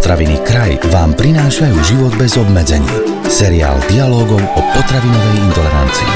Potraviny Kraj vám prinášajú život bez obmedzení. Seriál dialogov o potravinovej intolerancii.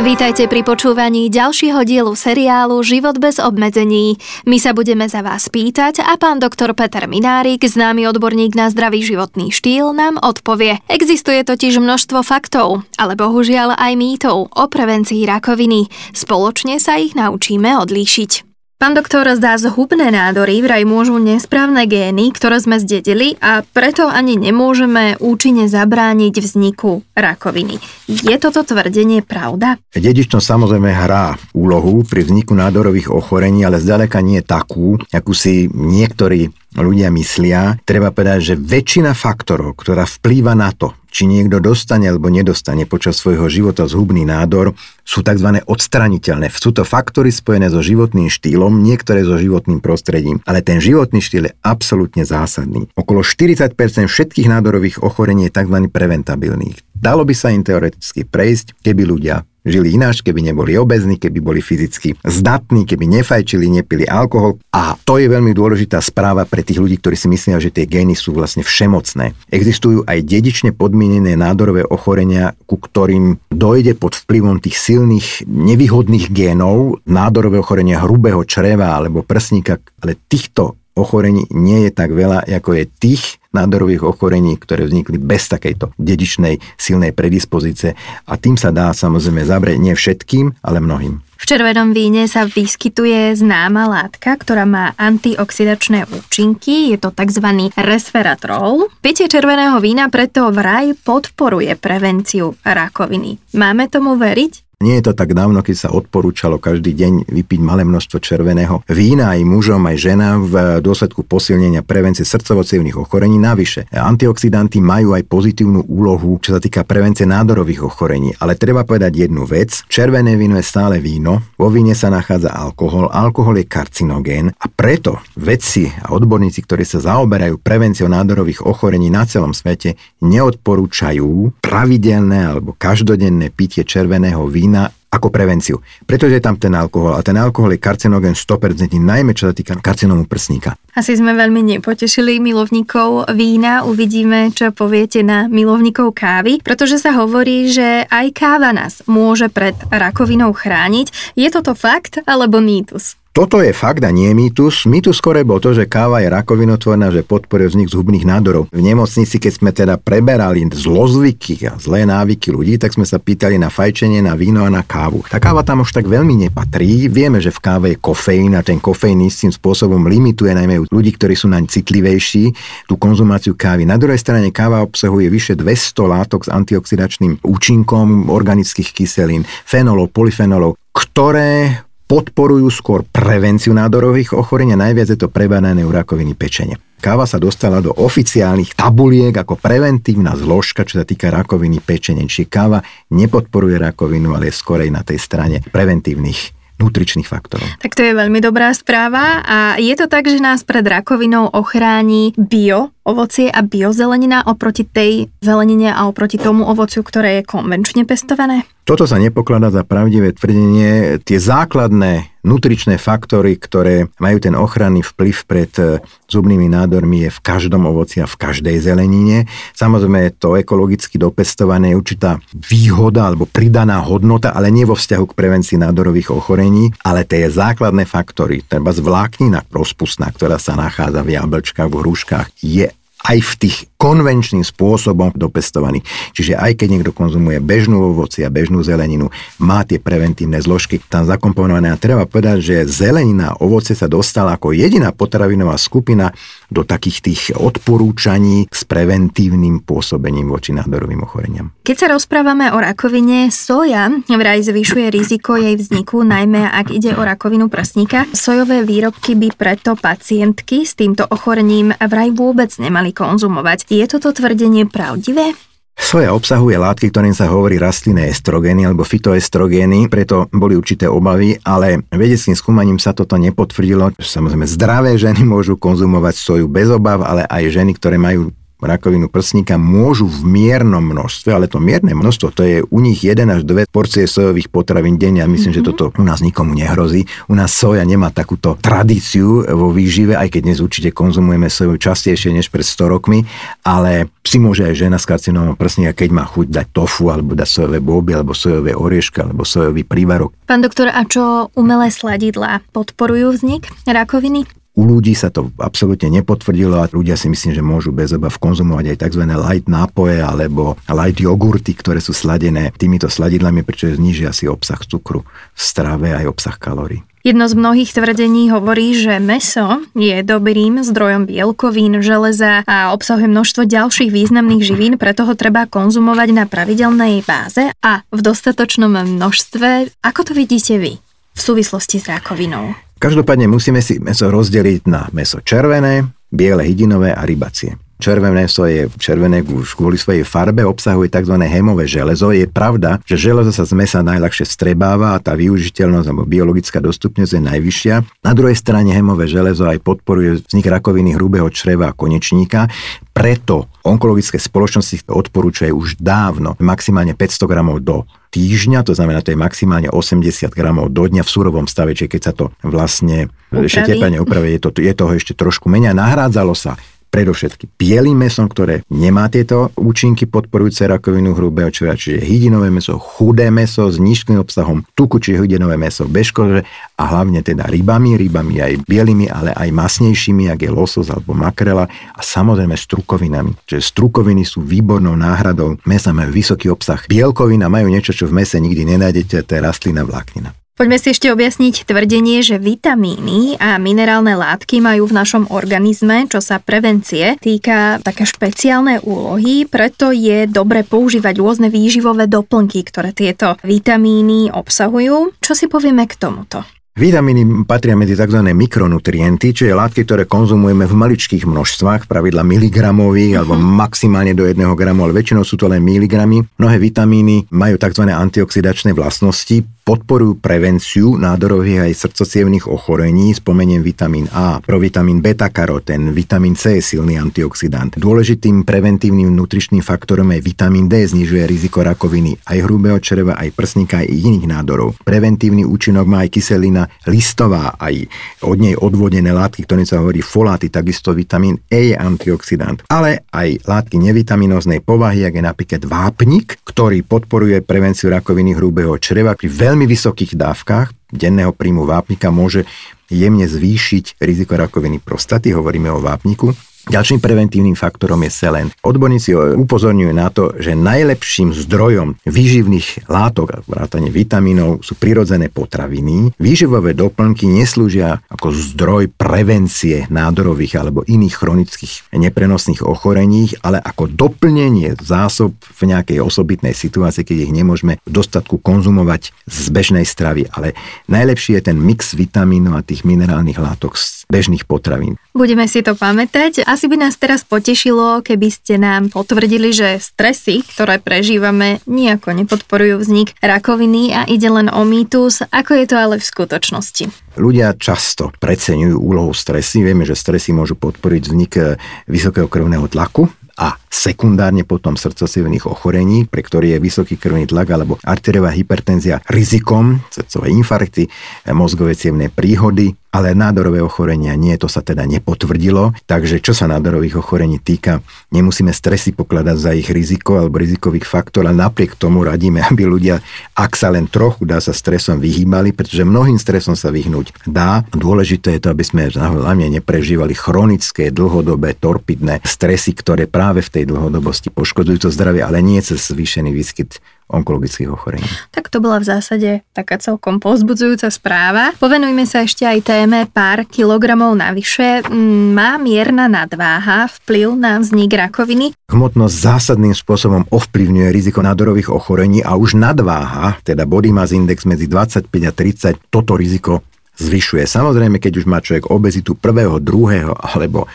Vítajte pri počúvaní ďalšieho dielu seriálu Život bez obmedzení. My sa budeme za vás pýtať a pán doktor Peter Minárik, známy odborník na zdravý životný štýl, nám odpovie. Existuje totiž množstvo faktov, ale bohužiaľ aj mýtov o prevencii rakoviny. Spoločne sa ich naučíme odlíšiť. Pán doktor, zdá zhubné nádory vraj môžu nesprávne gény, ktoré sme zdedili a preto ani nemôžeme účinne zabrániť vzniku rakoviny. Je toto tvrdenie pravda? Dedičnosť samozrejme hrá úlohu pri vzniku nádorových ochorení, ale zďaleka nie takú, akú si niektorí ľudia myslia. Treba povedať, že väčšina faktorov, ktorá vplýva na to, či niekto dostane alebo nedostane počas svojho života zhubný nádor, sú tzv. odstraniteľné. Sú to faktory spojené so životným štýlom, niektoré so životným prostredím, ale ten životný štýl je absolútne zásadný. Okolo 40% všetkých nádorových ochorení je tzv. preventabilných. Dalo by sa im teoreticky prejsť, keby ľudia žili ináč, keby neboli obezní, keby boli fyzicky zdatní, keby nefajčili, nepili alkohol. A to je veľmi dôležitá správa pre tých ľudí, ktorí si myslia, že tie gény sú vlastne všemocné. Existujú aj dedične podmienené nádorové ochorenia, ku ktorým dojde pod vplyvom tých silných nevýhodných génov, nádorové ochorenia hrubého čreva alebo prsníka, ale týchto ochorení nie je tak veľa, ako je tých nádorových ochorení, ktoré vznikli bez takejto dedičnej silnej predispozície a tým sa dá samozrejme zabrieť nie všetkým, ale mnohým. V červenom víne sa vyskytuje známa látka, ktorá má antioxidačné účinky, je to tzv. resveratrol. Pitie červeného vína preto vraj podporuje prevenciu rakoviny. Máme tomu veriť? Nie je to tak dávno, keď sa odporúčalo každý deň vypiť malé množstvo červeného vína aj mužom, aj ženám v dôsledku posilnenia prevencie srdcovo ochorení. Navyše, antioxidanty majú aj pozitívnu úlohu, čo sa týka prevencie nádorových ochorení. Ale treba povedať jednu vec. Červené víno je stále víno, vo víne sa nachádza alkohol, alkohol je karcinogén a preto vedci a odborníci, ktorí sa zaoberajú prevenciou nádorových ochorení na celom svete, neodporúčajú pravidelné alebo každodenné pitie červeného vína vína ako prevenciu. Pretože je tam ten alkohol a ten alkohol je karcinogén 100%, najmä čo sa týka karcinómu prsníka. Asi sme veľmi nepotešili milovníkov vína, uvidíme, čo poviete na milovníkov kávy, pretože sa hovorí, že aj káva nás môže pred rakovinou chrániť. Je toto fakt alebo mýtus? Toto je fakt a nie mýtus. Mýtus skore bol to, že káva je rakovinotvorná, že podporuje vznik zhubných nádorov. V nemocnici, keď sme teda preberali zlozvyky a zlé návyky ľudí, tak sme sa pýtali na fajčenie, na víno a na kávu. Tá káva tam už tak veľmi nepatrí. Vieme, že v káve je kofeín a ten kofeín istým spôsobom limituje najmä ľudí, ktorí sú naň citlivejší, tú konzumáciu kávy. Na druhej strane káva obsahuje vyše 200 látok s antioxidačným účinkom organických kyselín, fenolov, polyfenolov, ktoré podporujú skôr prevenciu nádorových ochorení a najviac je to prebadané u rakoviny pečenia. Káva sa dostala do oficiálnych tabuliek ako preventívna zložka, čo sa týka rakoviny pečenia. Čiže káva nepodporuje rakovinu, ale je skorej na tej strane preventívnych nutričných faktorov. Tak to je veľmi dobrá správa a je to tak, že nás pred rakovinou ochráni bio ovocie a biozelenina oproti tej zelenine a oproti tomu ovociu, ktoré je konvenčne pestované? Toto sa nepokladá za pravdivé tvrdenie. Tie základné nutričné faktory, ktoré majú ten ochranný vplyv pred e, zubnými nádormi je v každom ovoci a v každej zelenine. Samozrejme je to ekologicky dopestované určitá výhoda alebo pridaná hodnota, ale nie vo vzťahu k prevencii nádorových ochorení, ale tie základné faktory, treba zvláknina rozpustná, ktorá sa nachádza v jablčkách, v hruškách, je aj v tých konvenčným spôsobom dopestovaný. Čiže aj keď niekto konzumuje bežnú ovoci a bežnú zeleninu, má tie preventívne zložky tam zakomponované. A treba povedať, že zelenina a ovoce sa dostala ako jediná potravinová skupina do takých tých odporúčaní s preventívnym pôsobením voči nádorovým ochoreniam. Keď sa rozprávame o rakovine, soja vraj zvyšuje riziko jej vzniku, najmä ak ide o rakovinu prsníka. Sojové výrobky by preto pacientky s týmto ochorením vraj vôbec nemali konzumovať. Je toto tvrdenie pravdivé? Soja obsahuje látky, ktorým sa hovorí rastlinné estrogény alebo fitoestrogény, preto boli určité obavy, ale vedeckým skúmaním sa toto nepotvrdilo. Samozrejme, zdravé ženy môžu konzumovať soju bez obav, ale aj ženy, ktoré majú rakovinu prsníka, môžu v miernom množstve, ale to mierne množstvo, to je u nich 1 až 2 porcie sojových potravín denne a myslím, mm-hmm. že toto u nás nikomu nehrozí. U nás soja nemá takúto tradíciu vo výžive, aj keď dnes určite konzumujeme soju častejšie než pred 100 rokmi, ale si môže aj žena s karcinómom prsníka, keď má chuť dať tofu, alebo dať sojové boby, alebo sojové orieška, alebo sojový prívarok. Pán doktor, a čo umelé sladidlá podporujú vznik rakoviny? U ľudí sa to absolútne nepotvrdilo a ľudia si myslím, že môžu bez obav konzumovať aj tzv. light nápoje alebo light jogurty, ktoré sú sladené týmito sladidlami, pretože znižia si obsah cukru v strave aj obsah kalórií. Jedno z mnohých tvrdení hovorí, že meso je dobrým zdrojom bielkovín, železa a obsahuje množstvo ďalších významných živín, preto ho treba konzumovať na pravidelnej báze a v dostatočnom množstve. Ako to vidíte vy v súvislosti s rakovinou? Každopádne musíme si meso rozdeliť na meso červené, biele hydinové a rybacie. Červené meso je červené už kvôli svojej farbe, obsahuje tzv. hémové železo. Je pravda, že železo sa z mesa najľahšie strebáva a tá využiteľnosť alebo biologická dostupnosť je najvyššia. Na druhej strane hémové železo aj podporuje vznik rakoviny hrubého čreva a konečníka. Preto onkologické spoločnosti odporúčajú už dávno maximálne 500 gramov do týždňa, to znamená, to je maximálne 80 gramov do dňa v surovom stave, čiže keď sa to vlastne ešte teplne upraví, je, to, je toho ešte trošku menej. Nahrádzalo sa predovšetkým bielým mesom, ktoré nemá tieto účinky podporujúce rakovinu hrubého čreva, čiže hydinové meso, chudé meso s nízkym obsahom tuku, čiže hydinové meso bez kože a hlavne teda rybami, rybami aj bielými, ale aj masnejšími, ak je losos alebo makrela a samozrejme strukovinami. Čiže strukoviny sú výbornou náhradou mesa, majú vysoký obsah bielkovín a majú niečo, čo v mese nikdy nenájdete, to je rastlina vláknina. Poďme si ešte objasniť tvrdenie, že vitamíny a minerálne látky majú v našom organizme, čo sa prevencie týka také špeciálne úlohy, preto je dobre používať rôzne výživové doplnky, ktoré tieto vitamíny obsahujú. Čo si povieme k tomuto? Vitamíny patria medzi tzv. mikronutrienty, čiže látky, ktoré konzumujeme v maličkých množstvách, pravidla miligramových uh-huh. alebo maximálne do 1 gramu, ale väčšinou sú to len miligramy. Mnohé vitamíny majú tzv. antioxidačné vlastnosti, podporujú prevenciu nádorových aj srdcocievných ochorení, spomeniem vitamín A, provitamín beta-karoten, vitamín C je silný antioxidant. Dôležitým preventívnym nutričným faktorom je vitamín D, znižuje riziko rakoviny aj hrubého čreva, aj prsníka, aj iných nádorov. Preventívny účinok má aj kyselina listová, aj od nej odvodené látky, ktoré sa hovorí foláty, takisto vitamín E je antioxidant, ale aj látky nevitaminóznej povahy, ako je napríklad vápnik, ktorý podporuje prevenciu rakoviny hrubého čreva pri veľmi veľmi vysokých dávkach denného príjmu vápnika môže jemne zvýšiť riziko rakoviny prostaty, hovoríme o vápniku, Ďalším preventívnym faktorom je selen. Odborníci upozorňujú na to, že najlepším zdrojom výživných látok a vrátane vitamínov sú prirodzené potraviny. Výživové doplnky neslúžia ako zdroj prevencie nádorových alebo iných chronických neprenosných ochorení, ale ako doplnenie zásob v nejakej osobitnej situácii, keď ich nemôžeme v dostatku konzumovať z bežnej stravy. Ale najlepší je ten mix vitamínov a tých minerálnych látok z bežných potravín. Budeme si to pamätať. Asi by nás teraz potešilo, keby ste nám potvrdili, že stresy, ktoré prežívame, nejako nepodporujú vznik rakoviny a ide len o mýtus. Ako je to ale v skutočnosti? Ľudia často preceňujú úlohu stresy. Vieme, že stresy môžu podporiť vznik vysokého krvného tlaku, a sekundárne potom srdcových ochorení, pre ktorý je vysoký krvný tlak alebo arteriová hypertenzia rizikom, srdcové infarkty, mozgové cievné príhody, ale nádorové ochorenia nie, to sa teda nepotvrdilo. Takže čo sa nádorových ochorení týka, nemusíme stresy pokladať za ich riziko alebo rizikových faktor, ale napriek tomu radíme, aby ľudia, ak sa len trochu dá sa stresom vyhýbali, pretože mnohým stresom sa vyhnúť dá. Dôležité je to, aby sme hlavne neprežívali chronické, dlhodobé, torpidné stresy, ktoré práve v tej dlhodobosti poškodzujú to zdravie, ale nie cez zvýšený výskyt onkologických ochorení. Tak to bola v zásade taká celkom pozbudzujúca správa. Povenujme sa ešte aj téme pár kilogramov navyše. Mm, má mierna nadváha vplyv na vznik rakoviny? Hmotnosť zásadným spôsobom ovplyvňuje riziko nádorových ochorení a už nadváha, teda body mass index medzi 25 a 30, toto riziko zvyšuje. Samozrejme, keď už má človek obezitu prvého, druhého alebo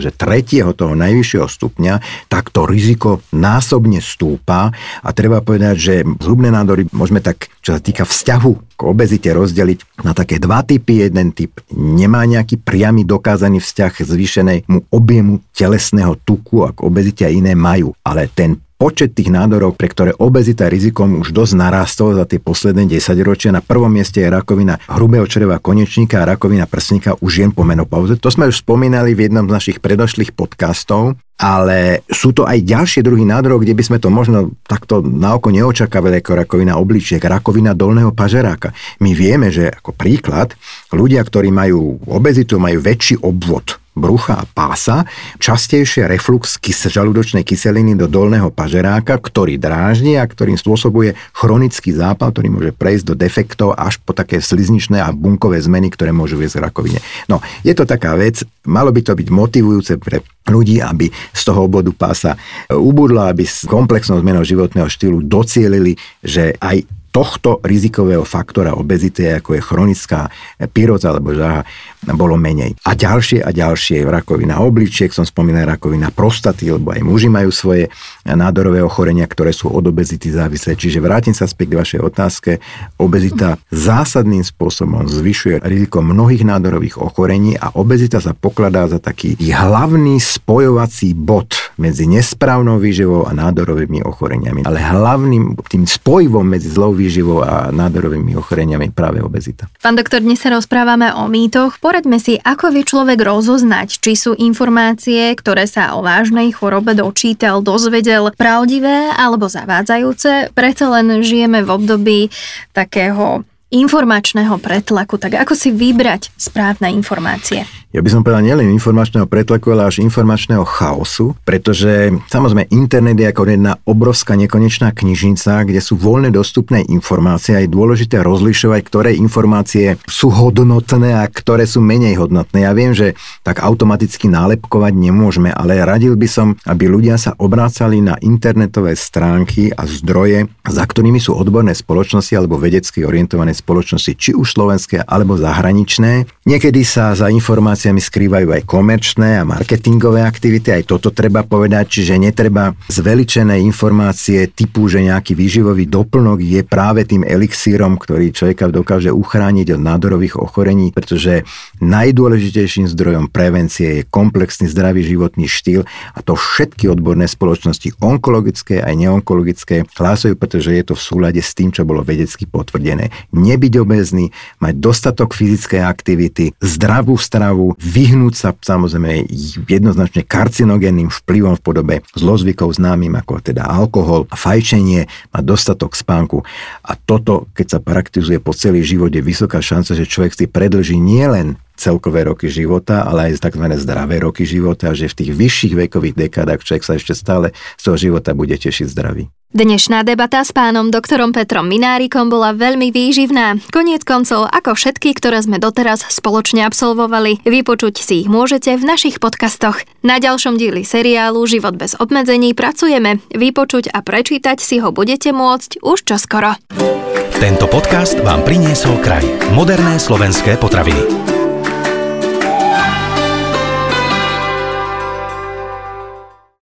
že tretieho toho najvyššieho stupňa, tak to riziko násobne stúpa a treba povedať, že zhubné nádory môžeme tak, čo sa týka vzťahu k obezite rozdeliť na také dva typy. Jeden typ nemá nejaký priamy dokázaný vzťah k zvýšenému objemu telesného tuku, ako obezite a iné majú. Ale ten počet tých nádorov, pre ktoré obezita rizikom už dosť narastol za tie posledné 10 ročia. Na prvom mieste je rakovina hrubého čreva konečníka a rakovina prsníka už jen po menopauze. To sme už spomínali v jednom z našich predošlých podcastov. Ale sú to aj ďalšie druhy nádorov, kde by sme to možno takto na oko neočakávali ako rakovina obličiek, rakovina dolného pažeráka. My vieme, že ako príklad, ľudia, ktorí majú obezitu, majú väčší obvod brucha a pása, častejšie reflux kys- žalúdočnej kyseliny do dolného pažeráka, ktorý dráždi a ktorým spôsobuje chronický zápal, ktorý môže prejsť do defektov až po také slizničné a bunkové zmeny, ktoré môžu viesť k rakovine. No, je to taká vec, malo by to byť motivujúce pre ľudí, aby z toho obvodu pása ubudlo, aby s komplexnou zmenou životného štýlu docielili, že aj tohto rizikového faktora obezity, ako je chronická pyroza alebo žáha, bolo menej. A ďalšie a ďalšie, rakovina obličiek, som spomínal rakovina prostaty, lebo aj muži majú svoje nádorové ochorenia, ktoré sú od obezity závislé. Čiže vrátim sa späť k vašej otázke. Obezita zásadným spôsobom zvyšuje riziko mnohých nádorových ochorení a obezita sa pokladá za taký hlavný spojovací bod medzi nesprávnou výživou a nádorovými ochoreniami. Ale hlavným tým spojivom medzi zlou a nádorovými ochoreniami práve obezita. Pán doktor, dnes sa rozprávame o mýtoch. Poraďme si, ako vie človek rozoznať, či sú informácie, ktoré sa o vážnej chorobe dočítal, dozvedel, pravdivé alebo zavádzajúce. Preto len žijeme v období takého informačného pretlaku, tak ako si vybrať správne informácie? Ja by som povedal nielen informačného pretlaku, ale až informačného chaosu, pretože samozrejme internet je ako jedna obrovská nekonečná knižnica, kde sú voľne dostupné informácie a je dôležité rozlišovať, ktoré informácie sú hodnotné a ktoré sú menej hodnotné. Ja viem, že tak automaticky nálepkovať nemôžeme, ale radil by som, aby ľudia sa obrácali na internetové stránky a zdroje, za ktorými sú odborné spoločnosti alebo vedecky orientované spoločnosti, či už slovenské alebo zahraničné. Niekedy sa za informácie informáciami skrývajú aj komerčné a marketingové aktivity, aj toto treba povedať, čiže netreba zveličené informácie typu, že nejaký výživový doplnok je práve tým elixírom, ktorý človeka dokáže uchrániť od nádorových ochorení, pretože najdôležitejším zdrojom prevencie je komplexný zdravý životný štýl a to všetky odborné spoločnosti, onkologické aj neonkologické, hlásajú, pretože je to v súlade s tým, čo bolo vedecky potvrdené. Nebyť obezný, mať dostatok fyzickej aktivity, zdravú stravu, vyhnúť sa samozrejme jednoznačne karcinogénnym vplyvom v podobe zlozvykov známym ako teda alkohol a fajčenie, má dostatok spánku. A toto, keď sa praktizuje po celý život, je vysoká šanca, že človek si predlží nielen celkové roky života, ale aj tzv. zdravé roky života, že v tých vyšších vekových dekádach človek sa ešte stále z toho života bude tešiť zdravý. Dnešná debata s pánom doktorom Petrom Minárikom bola veľmi výživná. Koniec koncov, ako všetky, ktoré sme doteraz spoločne absolvovali, vypočuť si ich môžete v našich podcastoch. Na ďalšom dieli seriálu Život bez obmedzení pracujeme. Vypočuť a prečítať si ho budete môcť už čoskoro. Tento podcast vám priniesol kraj. Moderné slovenské potraviny.